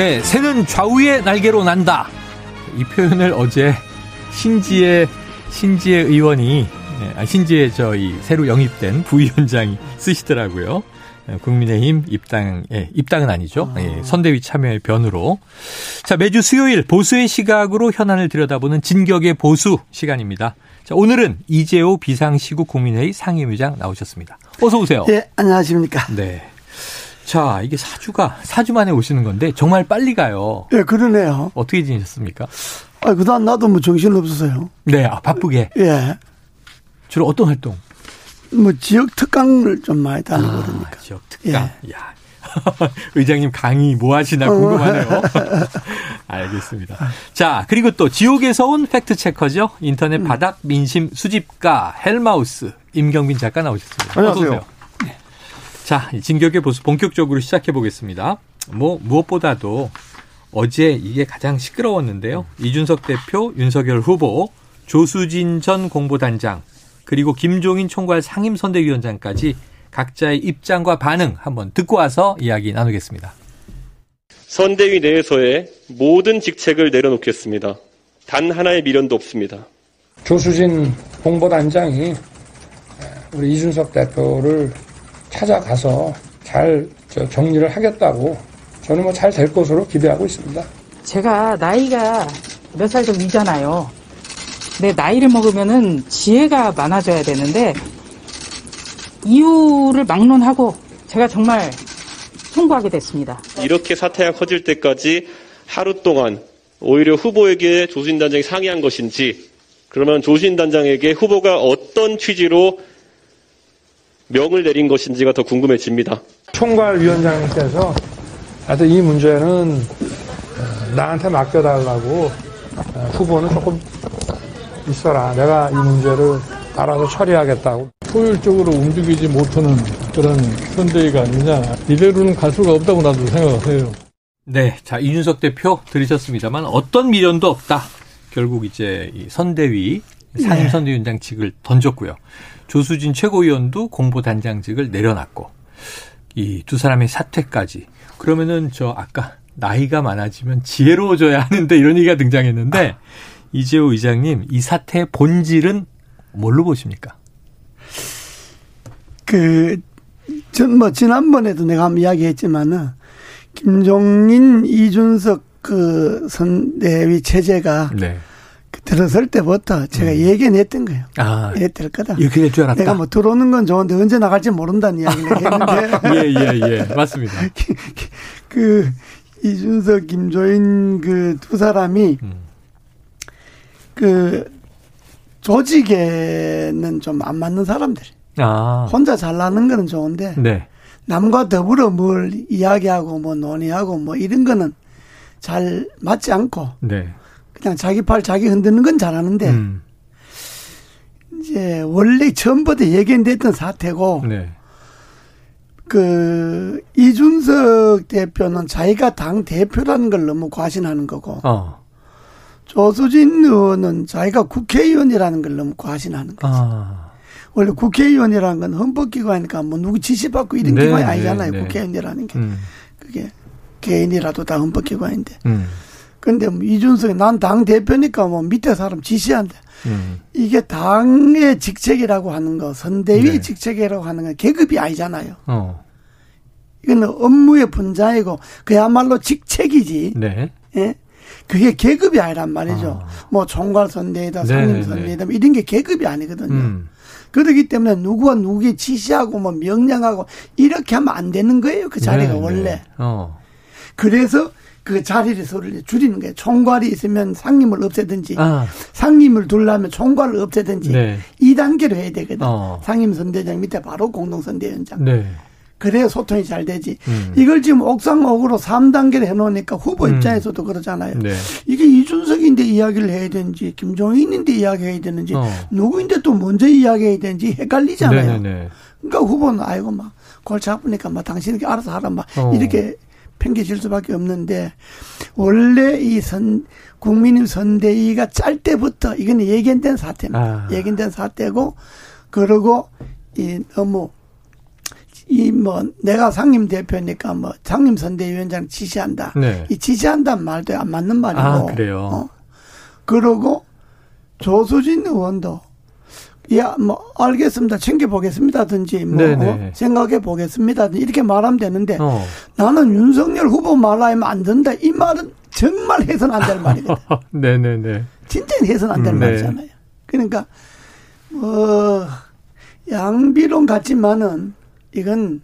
네, 새는 좌우의 날개로 난다. 이 표현을 어제 신지혜 신지혜 의원이 예, 아, 신지혜 저희 새로 영입된 부위원장이 쓰시더라고요. 예, 국민의힘 입당, 예, 입당은 아니죠. 예, 선대위 참여의 변으로. 자, 매주 수요일 보수의 시각으로 현안을 들여다보는 진격의 보수 시간입니다. 자, 오늘은 이재호 비상시국 국민회의 상임위장 나오셨습니다. 어서 오세요. 예, 안녕하십니까. 네. 자, 이게 사주가 사주 만에 오시는 건데 정말 빨리 가요. 예, 그러네요. 어떻게 지내셨습니까? 아, 그동안 나도 뭐 정신 없어서요. 네, 아, 바쁘게. 예. 주로 어떤 활동? 뭐 지역 특강을 좀 많이 다니고 아, 그러니까. 지역 특강. 야. 의장님 강의 뭐 하시나 궁금하네요. 알겠습니다. 자, 그리고 또 지옥에서 온 팩트 체커죠. 인터넷 바닥 민심 수집가 헬마우스 임경빈 작가 나오셨습니다. 안녕하세요. 자, 이 진격의 보수 본격적으로 시작해 보겠습니다. 뭐 무엇보다도 어제 이게 가장 시끄러웠는데요. 이준석 대표, 윤석열 후보, 조수진 전 공보단장, 그리고 김종인 총괄 상임선대위원장까지 각자의 입장과 반응 한번 듣고 와서 이야기 나누겠습니다. 선대위 내에서의 모든 직책을 내려놓겠습니다. 단 하나의 미련도 없습니다. 조수진 공보단장이 우리 이준석 대표를 찾아가서 잘 정리를 하겠다고 저는 뭐 잘 될 것으로 기대하고 있습니다. 제가 나이가 몇 살좀 위잖아요. 내 나이를 먹으면은 지혜가 많아져야 되는데 이유를 막론하고 제가 정말 송구하게 됐습니다. 이렇게 사태가 커질 때까지 하루 동안 오히려 후보에게 조수진 단장이 상의한 것인지 그러면 조수진 단장에게 후보가 어떤 취지로 명을 내린 것인지가 더 궁금해집니다. 총괄위원장님께서 하여튼 이 문제는 나한테 맡겨달라고 후보는 조금 있어라. 내가 이 문제를 알아서 처리하겠다고. 효율적으로 움직이지 못하는 그런 선대위가 아니냐. 이대로는 갈 수가 없다고 나도 생각해요. 네, 자 이준석 대표 들으셨습니다만 어떤 미련도 없다. 결국 이제 이 선대위 상임선대위원장직을 던졌고요. 조수진 최고위원도 공보단장직을 내려놨고 이 두 사람의 사퇴까지. 그러면은 저 아까 나이가 많아지면 지혜로워져야 하는데 이런 얘기가 등장했는데 이재호 의장님 이 사태의 본질은 뭘로 보십니까? 그, 전 뭐, 지난번에도 내가 한번 이야기했지만은, 김종인, 이준석 그 선대위 체제가 네. 그 들어설 때부터 제가 얘기했던 거예요. 아, 이랬을 거다. 이렇게 될 줄 알았다. 내가 뭐 들어오는 건 좋은데 언제 나갈지 모른다는 이야기를 했는데. 예, 예, 예. 맞습니다. 그, 이준석, 김조인 그 두 사람이 음. 그 조직에는 좀 안 맞는 사람들. 아. 혼자 잘 나는 거는 좋은데 네. 남과 더불어 뭘 이야기하고 뭐 논의하고 뭐 이런 거는 잘 맞지 않고 네. 그냥 자기 팔 자기 흔드는 건 잘하는데 음. 이제 원래 처음부터 예견됐던 사태고 네. 그 이준석 대표는 자기가 당 대표라는 걸 너무 과신하는 거고 어. 조수진 의원은 자기가 국회의원이라는 걸 너무 과신하는 거지. 아. 원래 국회의원이라는 건 헌법기관이니까 뭐 누구 지시받고 이런 네, 기관이 네, 아니잖아요. 네. 국회의원이라는 게. 음. 그게 개인이라도 다 헌법기관인데. 음. 근데 뭐 이준석이 난 당 대표니까 뭐 밑에 사람 지시한대. 음. 이게 당의 직책이라고 하는 거, 선대위 네. 직책이라고 하는 건 계급이 아니잖아요. 어. 이거는 업무의 분자이고 그야말로 직책이지. 네. 예? 그게 계급이 아니란 말이죠. 뭐 총괄 네네네. 상임 선대위다 뭐 이런 게 계급이 아니거든요. 음. 그렇기 때문에 누구와 누구에 지시하고 뭐 명령하고 이렇게 하면 안 되는 거예요. 그 자리가 네, 원래. 네. 어. 그래서 그 자리를 서를 줄이는 거예요. 총괄이 있으면 상임을 없애든지 아, 상임을 둘라면 총괄을 없애든지 네. 이 2단계로 해야 되거든. 어. 상임 선대장 밑에 바로 공동 선대위원장. 네. 그래야 소통이 잘 되지. 음. 이걸 지금 옥상옥으로 3단계를 해놓으니까 후보 음. 입장에서도 그러잖아요. 네. 이게 이준석인데 이야기를 해야 되는지 김종인인데 이야기해야 되는지 어. 누구인데 또 먼저 이야기해야 되는지 헷갈리잖아요. 네네네. 그러니까 후보는 아이고 막 골치 아프니까 막 당신이 알아서 하라 막 어. 이렇게 팽개칠 수밖에 없는데 원래 이 선 국민의 선대위가 짤 때부터 이건 예견된 사태입니다. 아. 예견된 사태고 그리고 이 너무 이 뭐 내가 상임 대표니까 뭐 상임 선대위원장 지시한다. 네. 이 지시한다는 말도 안 맞는 말이고. 아, 그래요? 어. 그러고 조수진 의원도 야, 뭐, 알겠습니다. 챙겨보겠습니다든지, 뭐, 네네. 어, 생각해 보겠습니다. 이렇게 말하면 되는데, 어. 나는 윤석열 후보 말하면 안 된다. 이 말은 정말 해서는 안 될 말이거든. 네네네. 진짜 해서는 안될 음, 네. 말이잖아요. 그러니까, 뭐, 양비론 같지만은, 이건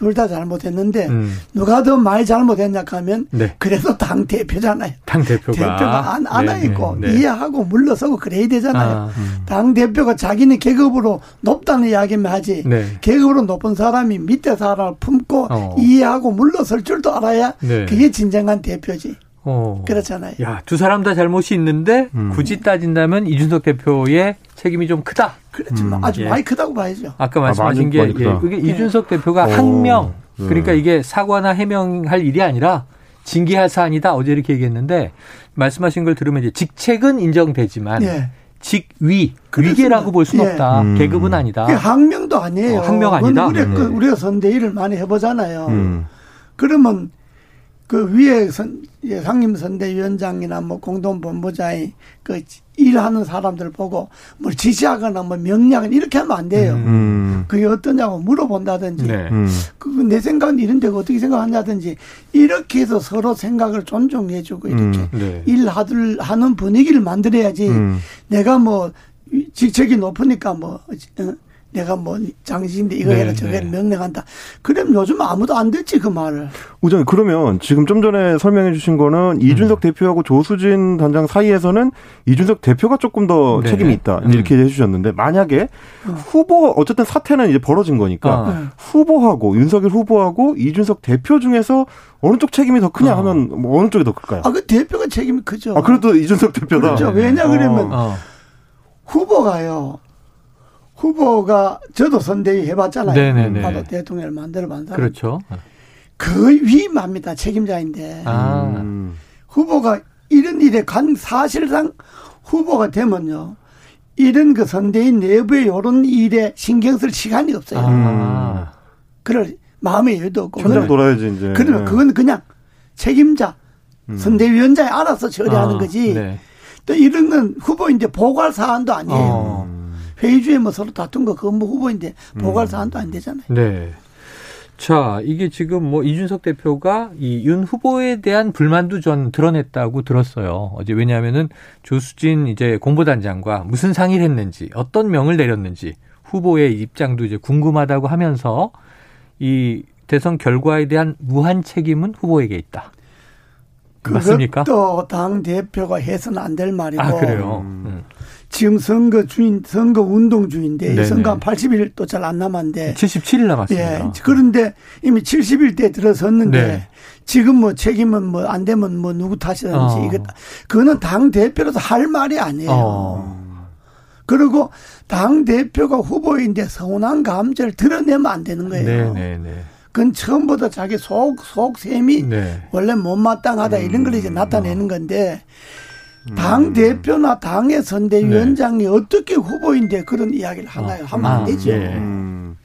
둘 다 잘못했는데, 음. 누가 더 많이 잘못했냐 하면, 네. 그래도 당 대표잖아요. 당 대표가. 대표가 안, 안아 네, 있고, 네, 네. 이해하고 물러서고 그래야 되잖아요. 아, 음. 당 대표가 자기는 계급으로 높다는 이야기만 하지 네. 계급으로 높은 사람이 밑에 사람을 품고 어. 이해하고 물러설 줄도 알아야 네. 그게 진정한 대표지. 어. 그렇잖아요. 야, 두 사람 다 잘못이 있는데 음. 굳이 따진다면 이준석 대표의 책임이 좀 크다. 그렇지만 음, 아주 예. 많이 크다고 봐야죠. 아까 말씀하신 많이- 게 예. 그게 이준석 대표가 어. 항명 네. 그러니까 이게 사과나 해명할 일이 아니라 징계할 사안이다 어제 이렇게 얘기했는데 말씀하신 걸 들으면 이제 직책은 인정되지만 예. 직위 그렇습니다. 위계라고 볼 수는 예. 없다 음. 계급은 아니다. 그게 항명도 아니에요. 어, 항명 그건 아니다? 우리가, 그 네. 우리가 선대위를 많이 해보잖아요. 음. 그러면 그 위에 선, 예, 상임선대위원장이나 뭐 공동본부장이 그 일하는 사람들 보고 뭘 지시하거나 뭐 명령을 이렇게 하면 안 돼요. 음. 그게 어떠냐고 물어본다든지 네. 음. 그내 생각은 이런데 어떻게 생각하냐든지 이렇게 해서 서로 생각을 존중해주고 이렇게 음, 네. 일하들 하는 분위기를 만들어야지 음. 내가 뭐 직책이 높으니까 뭐 어, 내가 뭐 장신인데 이거 네, 해라 저거 해라 네. 명령한다. 그럼 요즘 아무도 안 듣지 그 말을. 우정 그러면 지금 좀 전에 설명해 주신 거는 음. 이준석 대표하고 조수진 단장 사이에서는 이준석 대표가 조금 더 네. 책임이 있다 음. 이렇게 해주셨는데 만약에 후보 어쨌든 사태는 이제 벌어진 거니까 어. 후보하고 윤석열 후보하고 이준석 대표 중에서 어느 쪽 책임이 더 크냐 어. 하면 뭐 어느 쪽이 더 클까요? 아그 대표가 책임이 크죠. 아 그래도 이준석 대표다. 그렇죠. 왜냐 그러면 어. 후보가요. 후보가 저도 선대위 해봤잖아요. 네네네. 나도 대통령을 만들어본 사람. 그렇죠. 그 위임합니다. 책임자인데. 아. 음. 후보가 이런 일에 간 사실상 후보가 되면요. 이런 그 선대위 내부의 이런 일에 신경 쓸 시간이 없어요. 아. 그럴 마음의 여유도 없고. 현장 돌아야지 이제. 그러면 네. 그건 그냥 책임자, 음. 선대위원장이 알아서 처리하는 아, 거지. 네. 또 이런 건 후보인데 보고할 사안도 아니에요. 어. 음. 회의 주에 뭐 서로 다툰 거 그건 뭐 후보인데 보고할 사안도 안 되잖아요. 네. 자, 이게 지금 뭐 이준석 대표가 이 윤 후보에 대한 불만도 전 드러냈다고 들었어요. 어제 왜냐하면은 조수진 이제 공보단장과 무슨 상의를 했는지 어떤 명을 내렸는지 후보의 입장도 이제 궁금하다고 하면서 이 대선 결과에 대한 무한 책임은 후보에게 있다. 맞습니까? 그것도 당 대표가 해서는 안 될 말이고 아, 그래요. 음. 음. 지금 선거 주인, 선거 운동 주인데 네네. 이 선거 한 80일 또 잘 안 남았는데 77일 남았습니다. 예. 그런데 이미 70일 들어섰는데 네. 지금 뭐 책임은 뭐 안 되면 뭐 누구 탓이든지 어. 이거 그거는 당 대표로서 할 말이 아니에요. 어. 그리고 당 대표가 후보인데 서운한 감정을 드러내면 안 되는 거예요. 네, 네, 네. 그건 처음부터 자기 속, 속 셈이 네. 원래 못마땅하다 이런 걸 이제 음. 나타내는 건데 당 대표나 당의 선대위원장이 어떻게 후보인데 그런 이야기를 하나요? 하면 아, 안 되죠. 예. 음.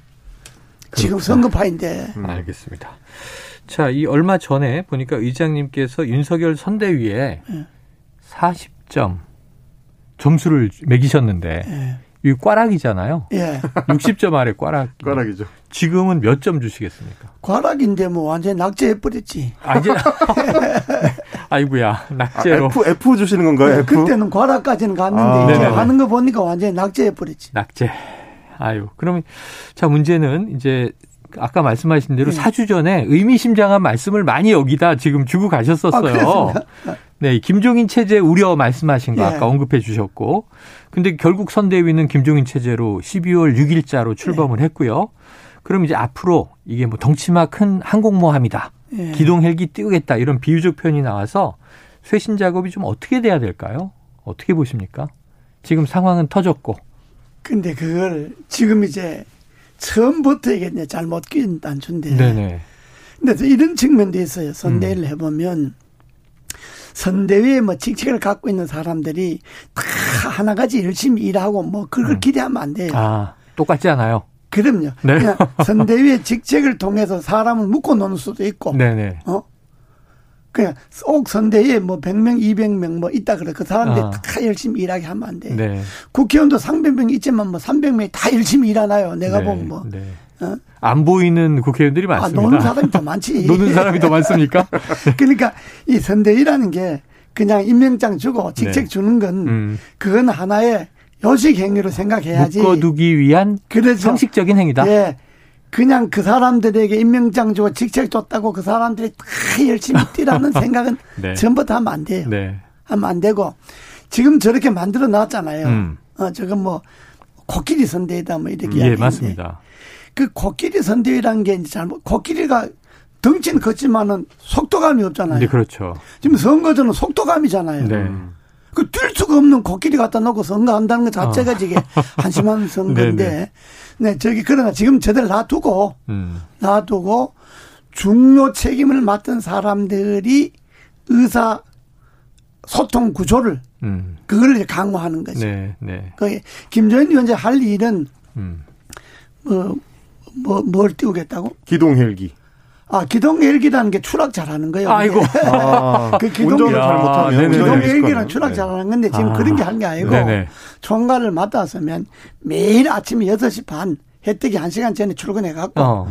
지금. 선거파인데 알겠습니다. 자, 이 얼마 전에 보니까 의장님께서 윤석열 선대위에 예. 40점 점수를 매기셨는데 예. 이 꽈락이잖아요. 예. 60점 아래 꽈락. 꽈락이죠. 지금은 몇 점 주시겠습니까? 과락인데 뭐 완전히 낙제해 버렸지. 아, 이제 아이고야 아, 낙제로 F F 주시는 건가요? F? 그때는 과락까지는 갔는데 아. 이제. 하는 거 보니까 완전히 낙제해버렸지. 낙제. 아유, 그러면 자 문제는 이제 아까 말씀하신 대로 네. 사주 전에 의미심장한 말씀을 많이 여기다 지금 주고 아, 가셨었어요. 그렇습니까? 네, 김종인 체제 우려 말씀하신 거 예. 아까 언급해 주셨고. 근데 결국 선대위는 김종인 체제로 12월 6일자로 출범을 했고요. 그럼 이제 앞으로 이게 뭐 덩치마 큰 항공모함이다. 예. 기동 헬기 띄우겠다. 이런 비유적 표현이 나와서 쇄신 작업이 좀 어떻게 돼야 될까요? 어떻게 보십니까? 지금 상황은 터졌고. 근데 그걸 지금 이제 처음부터 이게 이제 잘못 끼운 단추인데. 네네. 근데 또 이런 측면도 있어요. 선대위를 음. 해보면 선대위에 뭐 직책을 갖고 있는 사람들이 다 하나같이 열심히 일하고 뭐 그걸 음. 기대하면 안 돼요. 아, 똑같지 않아요. 그럼요. 네. 그냥 선대위의 직책을 통해서 사람을 묶어 놓을 수도 있고, 네네. 어? 그냥 꼭 선대위에 뭐 100명, 200명 뭐 있다 그래. 그 사람들이 아. 다 열심히 일하게 하면 안 돼. 네. 국회의원도 300명 있지만 뭐 300명이 다 열심히 일하나요? 내가 네, 보면 뭐. 네. 어? 안 보이는 국회의원들이 아, 많습니다. 노는 사람이 더 많지. 노는 사람이 더 많습니까? 그러니까 이 선대위라는 게 그냥 임명장 주고 직책 네. 주는 건 음. 그건 하나의 요식 행위로 생각해야지. 묶어두기 위한 그래서 상식적인 행위다. 예. 그냥 그 사람들에게 임명장 주고 직책 줬다고 그 사람들이 다 열심히 뛰라는 생각은 네. 전부터 하면 안 돼요. 네. 하면 안 되고 지금 저렇게 만들어 놨잖아요. 음. 어, 저건 뭐 코끼리 선대위다 뭐 이렇게 예, 이야기하는데 맞습니다. 그 코끼리 선대위라는 게 이제 잘못 코끼리가 덩치는 컸지만은 속도감이 없잖아요. 네, 그렇죠. 지금 선거전은 속도감이잖아요. 네. 그 뛸 수가 없는 코끼리 갖다 놓고 선거한다는 것 자체가 어. 이게 한심한 선거인데. 네, 저기 그러나 지금 저들 놔두고 음. 놔두고 중요 책임을 맡은 사람들이 의사 소통 구조를 음. 그걸 강화하는 거죠. 네, 네. 그 김정인 위원장 할 일은 음. 뭐, 뭐, 뭘 띄우겠다고? 기동 헬기. 아, 기동 헬기라는 게 추락 잘하는 거예요. 아이고. 아, 그 기동 야, 잘못하면 네네네. 기동 헬기는 추락 거예요. 잘하는 건데 지금 아. 그런 게 한 게 아니고 네네. 총괄을 맡았으면 매일 아침 6시 반 혜택이 1시간 전에 출근해 갖고 어.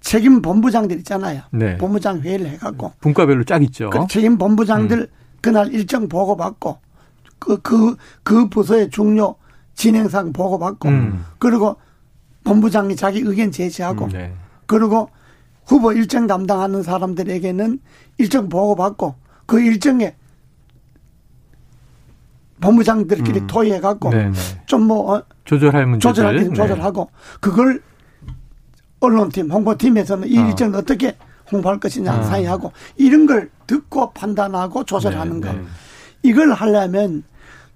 책임 본부장들 있잖아요. 네. 본부장 회의를 해 갖고 분과별로 쫙 있죠. 그 책임 본부장들 그날 일정 보고 받고 그그 그 부서의 중요 진행상 보고 받고 음. 그리고 본부장이 자기 의견 제시하고 네. 그리고 후보 일정 담당하는 사람들에게는 일정 보고 받고 그 일정에 본부장들끼리 토의해 갖고 네, 네. 좀뭐 조절할 문제들. 조절할 때 네. 조절하고 그걸 언론팀 홍보팀에서는 이 어. 일정을 어떻게 홍보할 것이냐 어. 상의하고 이런 걸 듣고 판단하고 조절하는 네, 거 네. 이걸 하려면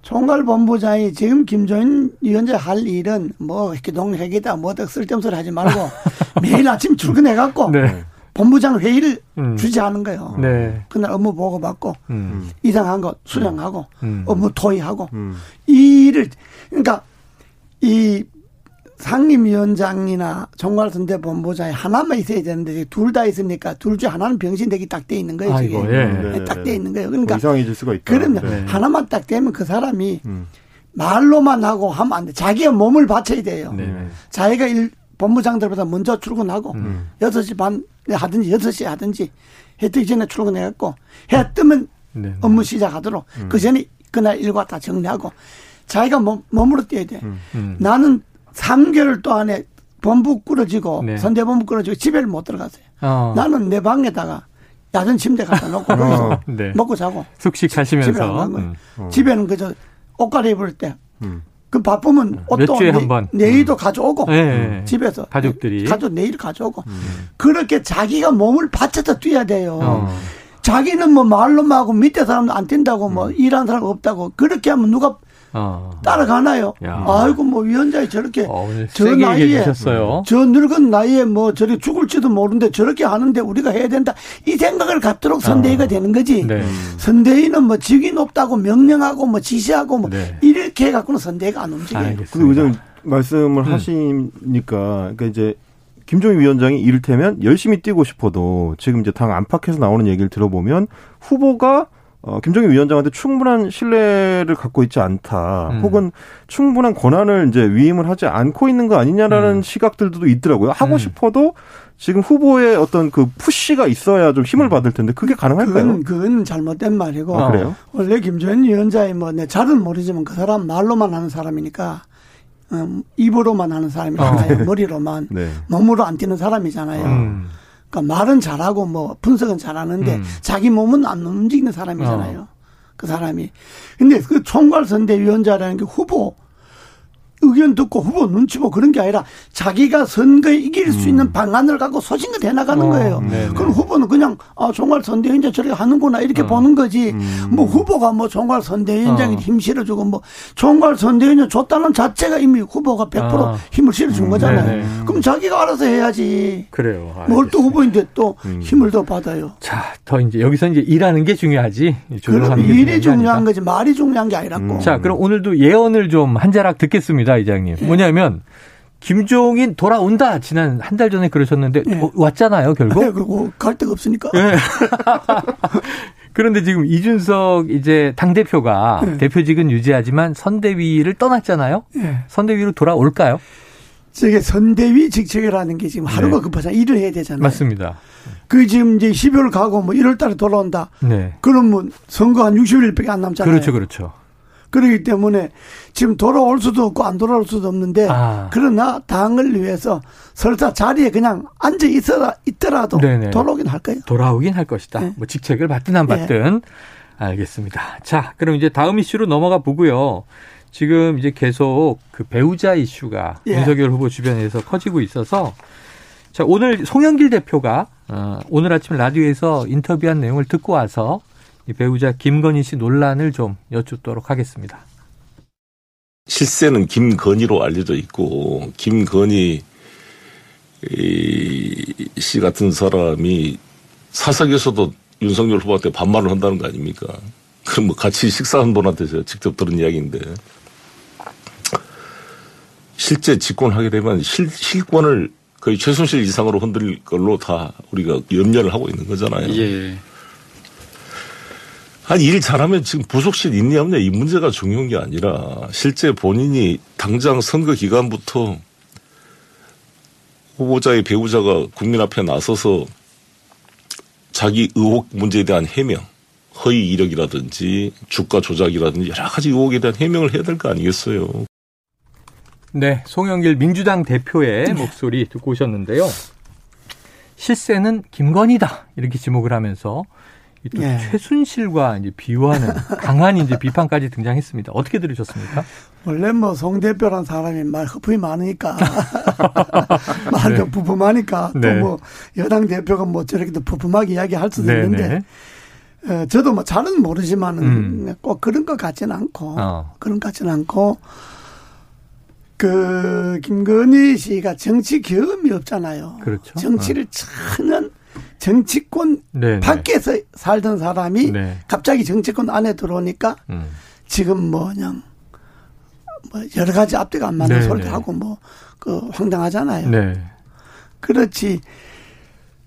총괄본부장이 지금 김종인 위원장 할 일은 뭐 기동회기다 뭐다 쓸데없는 소리 하지 말고 매일 아침 출근해 갖고 네. 본부장 회의를 음. 주재하는 거예요. 네. 그날 업무 보고 받고 음. 이상한 거 수령하고 음. 업무 토의하고 음. 이 일을 그러니까 이 상임위원장이나 총괄선대본부장이 하나만 있어야 되는데 둘 다 있으니까 둘 중 하나는 병신되기 딱 돼 있는 거예요. 아이고, 지금. 예. 네, 딱 네, 돼 네. 있는 거예요. 뭐 그러니까 이상해질 수가 있다. 그럼요. 네. 하나만 딱 되면 그 사람이 음. 말로만 하고 하면 안 돼. 자기가 몸을 바쳐야 돼요. 네. 자기가 일, 본부장들보다 먼저 출근하고 음. 여섯 시 반에 하든지 여섯 시에 하든지 해 뜨기 전에 출근해갖고 해 뜨면 네. 업무 시작하도록 그 전에 그날 일과 다 정리하고 자기가 몸, 몸으로 뛰어야 돼. 음. 나는 3개월 동안에 본부 꾸러지고 네. 선대본부 꾸러지고 집에를 못 들어갔어요. 어. 나는 내 방에다가 야전 침대 갖다 놓고 거기서 네. 먹고 자고 숙식하시면서. 집에 안 간 거예요. 음. 집에는 그저 옷 갈아입을 때. 음. 그 바쁘면 옷도 몇 내- 한 번. 내일도 가져오고 네. 집에서 가족들이. 가족 내일 가져오고 그렇게 자기가 몸을 바쳐서 뛰어야 돼요. 어. 자기는 뭐 말로만 하고 밑에 사람도 안 뛴다고 뭐 일하는 사람 없다고 그렇게 하면 누가 어. 따라가나요? 야. 아이고 뭐 위원장이 저렇게 어, 저 나이에. 저 늙은 나이에 뭐 저리 죽을지도 모르는데 저렇게 하는데 우리가 해야 된다 이 생각을 갖도록 선대위가 되는 거지. 아. 네. 선대위는 뭐 직위 높다고 명령하고 뭐 지시하고 뭐 네. 이렇게 해갖고는 선대위가 안 움직여요. 알겠습니다. 근데 의장님 말씀을 음. 하시니까 그러니까 이제 김종인 위원장이 이를테면 열심히 뛰고 싶어도 지금 이제 당 안팎에서 나오는 얘기를 들어보면 후보가 어, 김종인 위원장한테 충분한 신뢰를 갖고 있지 않다. 음. 혹은 충분한 권한을 이제 위임을 하지 않고 있는 거 아니냐라는 음. 시각들도 있더라고요. 하고 음. 싶어도 지금 후보의 어떤 그 푸시가 있어야 좀 힘을 받을 텐데 그게 가능할까요? 그건 그건 잘못된 말이고 아, 그래요? 원래 김정인 위원장이 뭐 내 잘은 모르지만 그 사람 말로만 하는 사람이니까 음, 입으로만 하는 사람이잖아요. 어. 머리로만 네. 몸으로 안 뛰는 사람이잖아요. 음. 그러니까 말은 잘하고 뭐 분석은 잘하는데 음. 자기 몸은 안 움직이는 사람이잖아요. 그 사람이. 근데 그 총괄 선대위원장이라는 게 후보 의견 듣고 후보 눈치 보고 그런 게 아니라 자기가 선거에 이길 수 있는 방안을 갖고 소신껏 해나가는 음. 어, 거예요. 네네. 그럼 후보는 그냥 아 총괄선대위원장 저렇게 하는구나 이렇게 어. 보는 거지. 음. 뭐 후보가 뭐 총괄선대위원장이 어. 힘 실어주고 뭐 총괄선대위원장 줬다는 자체가 이미 후보가 100% 아. 힘을 실어준 거잖아요. 네네. 그럼 자기가 알아서 해야지. 그래요. 뭘또 알겠습니다. 후보인데 또 음. 힘을 더 받아요. 자, 더 이제 여기서 이제 일하는 게 중요하지. 그럼 일이 중요한 아니다. 거지 말이 중요한 게 아니라고. 자, 그럼 오늘도 예언을 좀 한 자락 듣겠습니다, 이장님. 예. 뭐냐면 김종인 돌아온다. 지난 한 달 전에 그러셨는데 예. 어, 왔잖아요, 결국. 네, 그리고 갈 데가 없으니까. 예. 그런데 지금 이준석 이제 당 대표가 예. 대표직은 유지하지만 선대위를 떠났잖아요. 예. 선대위로 돌아올까요? 저게 선대위 직책이라는 게 지금 하루가 네. 급하잖아요. 일을 해야 되잖아요. 맞습니다. 그 지금 이제 12월 가고 뭐 1월 달에 돌아온다. 네. 그러면 선거 한 60일밖에 안 남잖아요. 그렇죠, 그렇죠. 그렇기 때문에 지금 돌아올 수도 없고 안 돌아올 수도 없는데 아. 그러나 당을 위해서 설사 자리에 그냥 앉아 있어라 있더라도 네네. 돌아오긴 할 거예요. 돌아오긴 할 것이다. 네. 뭐 직책을 받든 안 받든. 알겠습니다. 자, 그럼 이제 다음 이슈로 넘어가 보고요. 지금 이제 계속 그 배우자 이슈가 예. 윤석열 후보 주변에서 커지고 있어서 자, 오늘 송영길 대표가 어, 오늘 아침 라디오에서 인터뷰한 내용을 듣고 와서 이 배우자 김건희 씨 논란을 좀 여쭙도록 하겠습니다. 실세는 김건희로 알려져 있고 김건희 이, 씨 같은 사람이 사석에서도 윤석열 후보한테 반말을 한다는 거 아닙니까? 그럼 뭐 같이 식사한 분한테 제가 직접 들은 이야기인데 실제 집권하게 되면 실, 실권을 거의 최순실 이상으로 흔들 걸로 다 우리가 염려를 하고 있는 거잖아요. 예. 아니 일 잘하면 지금 부속실 있냐 없냐 이 문제가 중요한 게 아니라 실제 본인이 당장 선거 기간부터 후보자의 배우자가 국민 앞에 나서서 자기 의혹 문제에 대한 해명, 허위 이력이라든지 주가 조작이라든지 여러 가지 의혹에 대한 해명을 해야 될 거 아니겠어요. 네, 송영길 민주당 대표의 목소리 듣고 오셨는데요. 실세는 김건희다 이렇게 지목을 하면서 이 또 예. 최순실과 이제 비유하는 강한 이제 비판까지 등장했습니다. 어떻게 들으셨습니까? 원래 뭐 송 대표란 사람이 말 허풍이 많으니까 말도 네. 부품하니까 네. 또뭐 여당 대표가 뭐 저렇게 또 부품하게 이야기할 수도 있는데 네네. 어, 저도 뭐 잘은 모르지만은 음. 꼭 그런 것 같지는 않고 어. 그런 것 같지는 않고 그 김건희 씨가 정치 경험이 없잖아요. 그렇죠. 정치를 전혀 정치권 네네. 밖에서 살던 사람이 네. 갑자기 정치권 안에 들어오니까 음. 지금 뭐 그냥 뭐 여러 가지 앞뒤가 안 맞는 네네. 소리도 하고 뭐 그 황당하잖아요. 네. 그렇지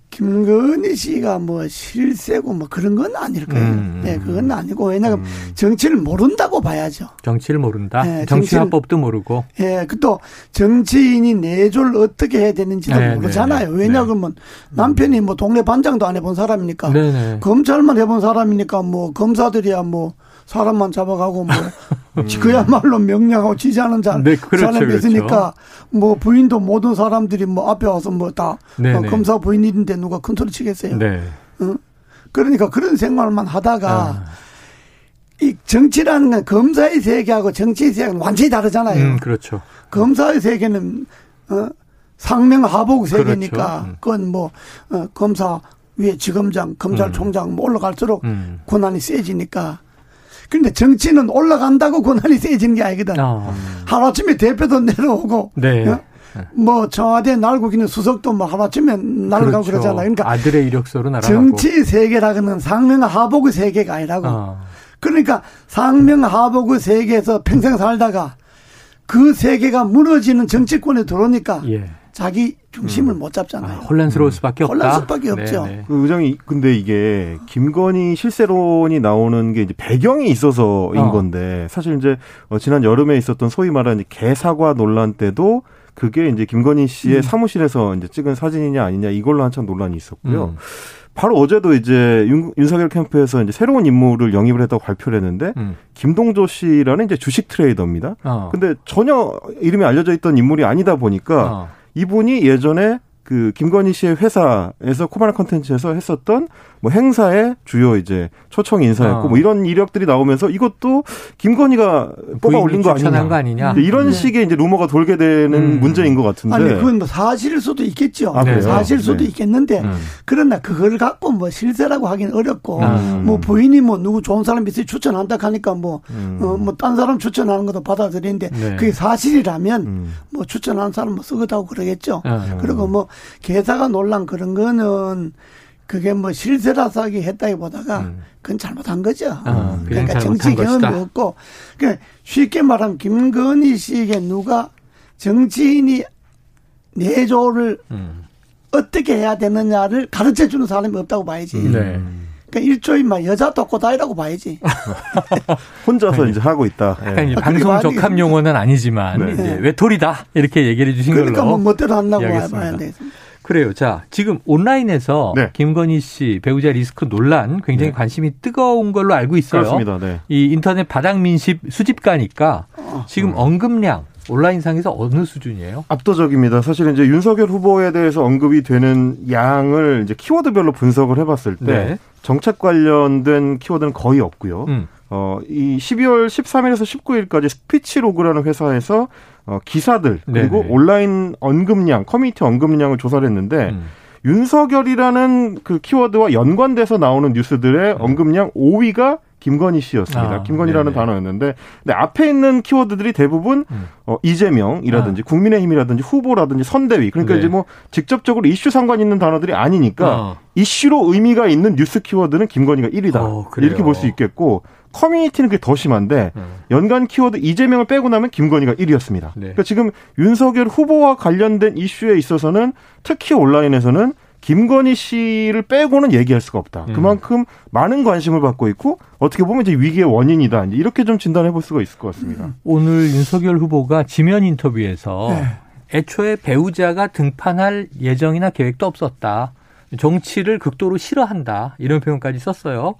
김건희 씨가 뭐 실세고 뭐 그런 건 아닐 거예요. 음. 네, 그건 아니고 왜냐하면 정치를 모른다고 봐야죠. 정치를 모른다. 네, 정치화법도 모르고. 예, 그또 정치인이 내조를 어떻게 해야 되는지도 네, 모르잖아요. 네, 왜냐 네. 그러면 남편이 뭐 동네 반장도 안 해본 사람이니까 네네. 검찰만 해본 사람이니까 뭐 검사들이야 뭐 사람만 잡아가고 뭐 그야말로 명령하고 지지하는 자, 음. 네, 그렇죠, 사람이 그렇죠. 있으니까 뭐 부인도 모든 사람들이 뭐 앞에 와서 뭐다 네네. 검사 부인인데 누가 큰 소리 치겠어요. 네. 그러니까 그런 생활만 하다가 아. 이 정치라는 건 검사의 세계하고 정치의 세계는 완전히 다르잖아요. 음, 그렇죠. 검사의 세계는 어, 상명하복 세계니까 그렇죠. 음. 그건 뭐 어, 검사 위에 지검장, 검찰총장 뭐 올라갈수록 음. 권한이 세지니까. 그런데 정치는 올라간다고 권한이 세지는 게 아니거든. 아. 하루아침에 대표도 내려오고 네. 어? 뭐 청와대 날고 있는 수석도 뭐 하루아침에 날아가고 그렇죠. 그러잖아요 그러니까 아들의 이력서로 날아가고. 정치 세계라고는 상명하복의 세계가 아니라고. 아. 그러니까 상명하복의 세계에서 평생 살다가 그 세계가 무너지는 정치권에 들어오니까 예. 자기 중심을 음. 못 잡잖아요. 혼란스러울 수밖에 없다. 혼란스러울 수밖에 없죠. 네네. 그 의장이 근데 이게 김건희 실세론이 나오는 게 이제 배경이 있어서인 어. 건데 사실 이제 어, 지난 여름에 있었던 소위 말하는 개사과 논란 때도 그게 이제 김건희 씨의 음. 사무실에서 이제 찍은 사진이냐 아니냐 이걸로 한참 논란이 있었고요. 음. 바로 어제도 이제 윤, 윤석열 캠프에서 이제 새로운 인물을 영입을 했다고 발표를 했는데 음. 김동조 씨라는 이제 주식 트레이더입니다. 어. 근데 전혀 이름이 알려져 있던 인물이 아니다 보니까 어. 이분이 예전에 그 김건희 씨의 회사에서 코바나 컨텐츠에서 했었던 뭐 행사의 주요 이제 초청 인사였고 어. 뭐 이런 이력들이 나오면서 이것도 김건희가 뽑아 올린 거 추천한 아니냐. 거 아니냐? 이런 네. 식의 이제 루머가 돌게 되는 음. 문제인 것 같은데. 아니 그건 뭐 사실일 수도 있겠죠. 아? 사실 수도 네. 있겠는데 음. 그러나 그걸 갖고 뭐 실세라고 하기는 어렵고 음. 뭐 부인이 뭐 누구 좋은 사람 있어 추천한다 하니까 뭐 음. 어, 뭐딴 사람 추천하는 것도 받아들이는데 네. 그게 사실이라면 음. 뭐 추천하는 사람 뭐 쓰겠다고 그러겠죠. 어. 그리고 뭐 개사가 논란 그런 거는 그게 뭐 실세라서 하기 했다기보다가 음. 그건 잘못한 거죠. 어, 그냥 그러니까 정치 경험이 것이다. 없고 그러니까 쉽게 말하면 김건희 씨에게 누가 정치인이 내조를 음. 어떻게 해야 되느냐를 가르쳐 주는 사람이 없다고 봐야지. 네. 그러니까 일조인 막 여자 덮고 다이라고 봐야지. 혼자서 이제 하고 있다. 아, 방송 적합 용어는 아니지만 네. 이제 외톨이다 이렇게 얘기를 해 주신 그러니까 걸로 뭐 멋대로 한다고. 봐야 되겠습니다. 그래요. 자, 지금 온라인에서 네. 김건희 씨 배우자 리스크 논란 굉장히 네. 관심이 뜨거운 걸로 알고 있어요. 그렇습니다. 네. 이 인터넷 바닥 민심 수집가니까 어. 지금 언급량 온라인상에서 어느 수준이에요? 압도적입니다. 사실 이제 윤석열 후보에 대해서 언급이 되는 양을 이제 키워드별로 분석을 해봤을 때 네. 정책 관련된 키워드는 거의 없고요. 음. 어, 이 12월 13일에서 19일까지 스피치로그라는 회사에서 어, 기사들 그리고 네네. 온라인 언급량, 커뮤니티 언급량을 조사를 했는데 음. 윤석열이라는 그 키워드와 연관돼서 나오는 뉴스들의 언급량 5위가 김건희 씨였습니다. 아, 김건희라는 네네. 단어였는데 근데 앞에 있는 키워드들이 대부분 음. 어, 이재명이라든지 국민의힘이라든지 후보라든지 선대위 그러니까 네. 이제 뭐 직접적으로 이슈 상관 있는 단어들이 아니니까 어. 이슈로 의미가 있는 뉴스 키워드는 김건희가 1위다. 어. 이렇게 볼 수 있겠고 커뮤니티는 그게 더 심한데 음. 연관 키워드 이재명을 빼고 나면 김건희가 1위였습니다. 네. 그러니까 지금 윤석열 후보와 관련된 이슈에 있어서는 특히 온라인에서는 김건희 씨를 빼고는 얘기할 수가 없다. 음. 그만큼 많은 관심을 받고 있고 어떻게 보면 이제 위기의 원인이다. 이제 이렇게 좀 진단해 볼 수가 있을 것 같습니다. 오늘 윤석열 후보가 지면 인터뷰에서 네. 애초에 배우자가 등판할 예정이나 계획도 없었다. 정치를 극도로 싫어한다. 이런 표현까지 썼어요.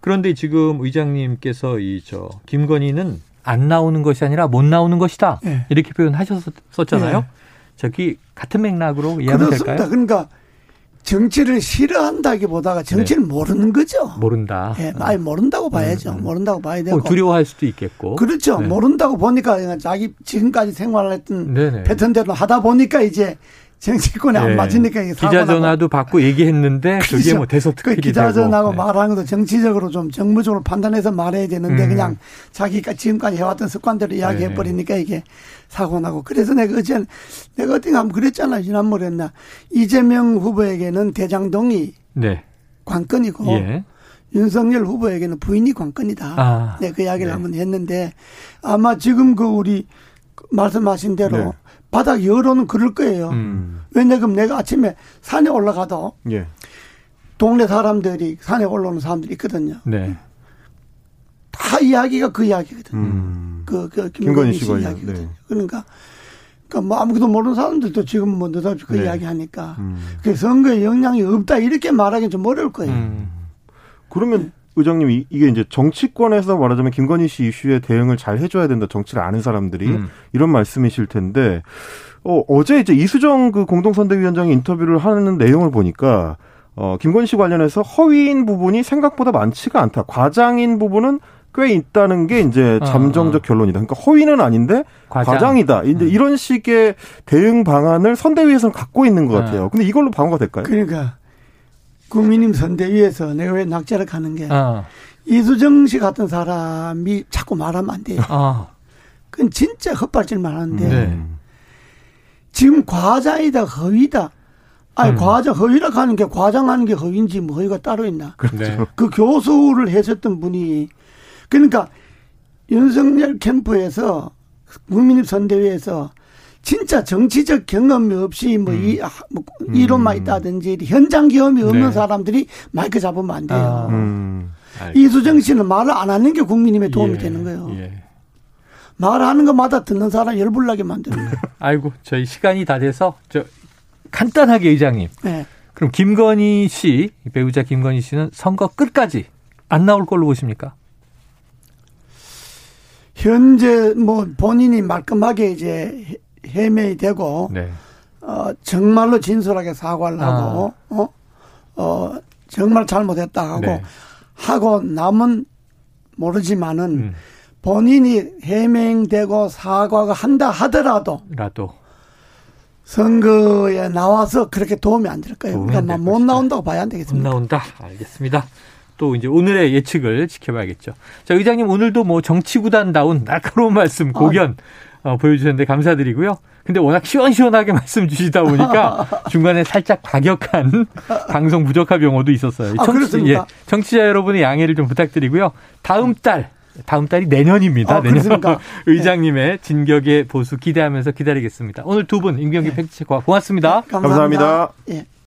그런데 지금 의장님께서 이 저 김건희는 안 나오는 것이 아니라 못 나오는 것이다. 네. 이렇게 표현하셨었잖아요. 네. 저기 같은 맥락으로 이해하면 그렇습니다. 될까요? 그러니까 정치를 싫어한다기보다가 정치를 모르는 거죠. 네. 모른다. 예, 아예 모른다고 봐야죠. 모른다고 봐야 되고. 뭐 두려워할 수도 있겠고. 그렇죠. 네. 모른다고 보니까 자기 지금까지 생활했던 네네. 패턴대로 하다 보니까 이제 정치권에 안 네. 맞으니까 이게 기자. 전화도 받고 얘기했는데 그게 그렇죠. 뭐 대서특필이 그 기자 되고. 전화하고 네. 말하는 것도 정치적으로 좀 정무적으로 판단해서 말해야 되는데 음. 그냥 자기가 지금까지 해왔던 습관대로 이야기해 버리니까 이게 사고 나고 그래서 내가 어제 내가 어떻게 한번 그랬잖아 지난번에 했나 이재명 후보에게는 대장동이 네. 관건이고 예. 윤석열 후보에게는 부인이 관건이다. 아, 네, 그 이야기를 네. 한번 했는데 아마 지금 그 우리 그 말씀하신 대로 네. 바닥 여론은 그럴 거예요. 음. 왜냐하면 내가 아침에 산에 올라가도 예. 동네 사람들이 산에 올라오는 사람들이 있거든요. 네. 다 이야기가 그 이야기거든. 음. 그, 그 김건희 씨씨 관련, 이야기거든. 네. 그러니까 그러니까 뭐 아무것도 모르는 사람들도 지금 뭐 느닷없이 그 네. 이야기 하니까 음. 그 선거에 영향이 없다 이렇게 말하기는 좀 어려울 거예요. 음. 그러면 의장님 이- 이게 이제 정치권에서 말하자면 김건희 씨 이슈에 대응을 잘 해줘야 된다. 정치를 아는 사람들이 음. 이런 말씀이실 텐데 어, 어제 이제 이수정 그 공동선대위원장이 인터뷰를 하는 내용을 보니까 어, 김건희 씨 관련해서 허위인 부분이 생각보다 많지가 않다. 과장인 부분은 꽤 있다는 게 이제 어, 잠정적 어. 결론이다. 그러니까 허위는 아닌데 과장. 과장. 이다 이제 음. 이런 식의 대응 방안을 선대위에서는 갖고 있는 것 어. 같아요. 근데 이걸로 방어가 될까요? 그러니까 국민님 선대위에서 내가 왜 낙제를 가는 게 아, 이수정 씨 같은 사람이 자꾸 말하면 안 돼요. 아, 그건 진짜 헛발질만 하는데 네. 지금 과장이다 허위다. 아니 음. 과장 허위라 하는 게 과장하는 게 허위인지 뭐 허위가 따로 있나? 네. 그 교수를 했었던 분이 그러니까 윤석열 캠프에서 국민립 선대위에서 진짜 정치적 경험이 없이 뭐, 이, 아, 뭐 이론만 있다든지 현장 경험이 없는 음. 네. 사람들이 마이크 잡으면 안 돼요. 아. 음. 이수정 씨는 말을 안 하는 게 국민님의 도움이 예, 되는 거예요. 예. 말하는 것마다 듣는 사람 열불나게 만드는 거예요. 아이고, 저희 시간이 다 돼서 저 간단하게 의장님. 네. 그럼 김건희 씨, 배우자 김건희 씨는 선거 끝까지 안 나올 걸로 보십니까? 현재 뭐 본인이 말끔하게 이제 해명이 되고 네. 어 정말로 진솔하게 사과를 하고 어? 어 정말 잘못했다 하고 네. 하고 남은 모르지만은 음. 본인이 해명되고 사과가 한다 하더라도 라도 선거에 나와서 그렇게 도움이 안 될 거예요. 그러니까 될못 것이다. 나온다고 봐야 안못 되겠습니다. 나온다. 알겠습니다. 또 이제 오늘의 예측을 지켜봐야겠죠. 자, 의장님 오늘도 뭐 정치구단다운 날카로운 말씀 고견 어, 보여주셨는데 감사드리고요. 근데 워낙 시원시원하게 말씀 주시다 보니까 중간에 살짝 과격한 방송 부적합 용어도 있었어요. 아, 그렇습니까? 청취자 여러분의 양해를 좀 부탁드리고요. 다음 달, 다음 달이 내년입니다. 아, 내년 그렇습니까? 의장님의 진격의 보수 기대하면서 기다리겠습니다. 오늘 두 분 임경기 팩트체크와 고맙습니다. 감사합니다. 감사합니다. 예.